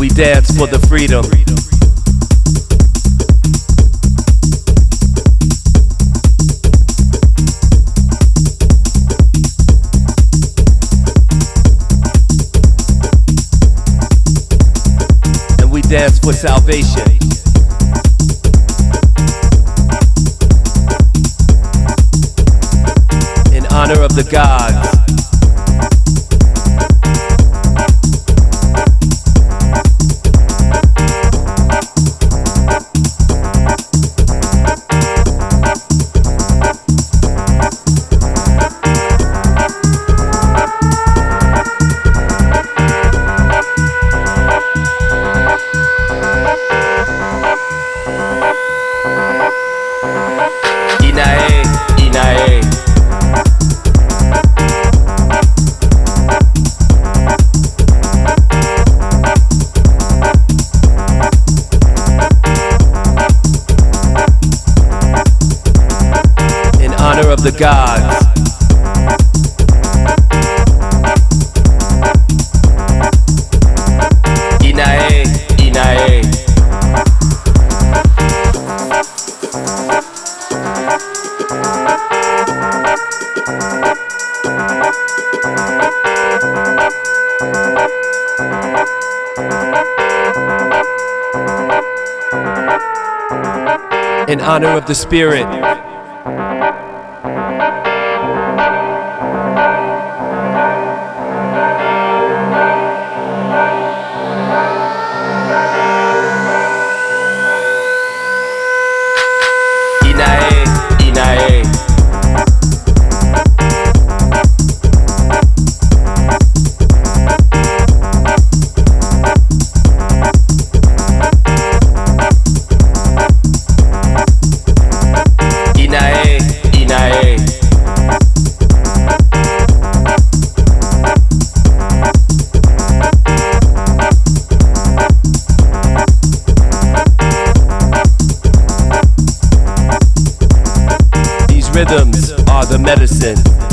we dance for the freedom. And we dance for salvation. In honor of the gods. Of the gods. Iynayeh, Iynayeh. In honor of the spirit. Iynayeh. Rhythms are the medicine.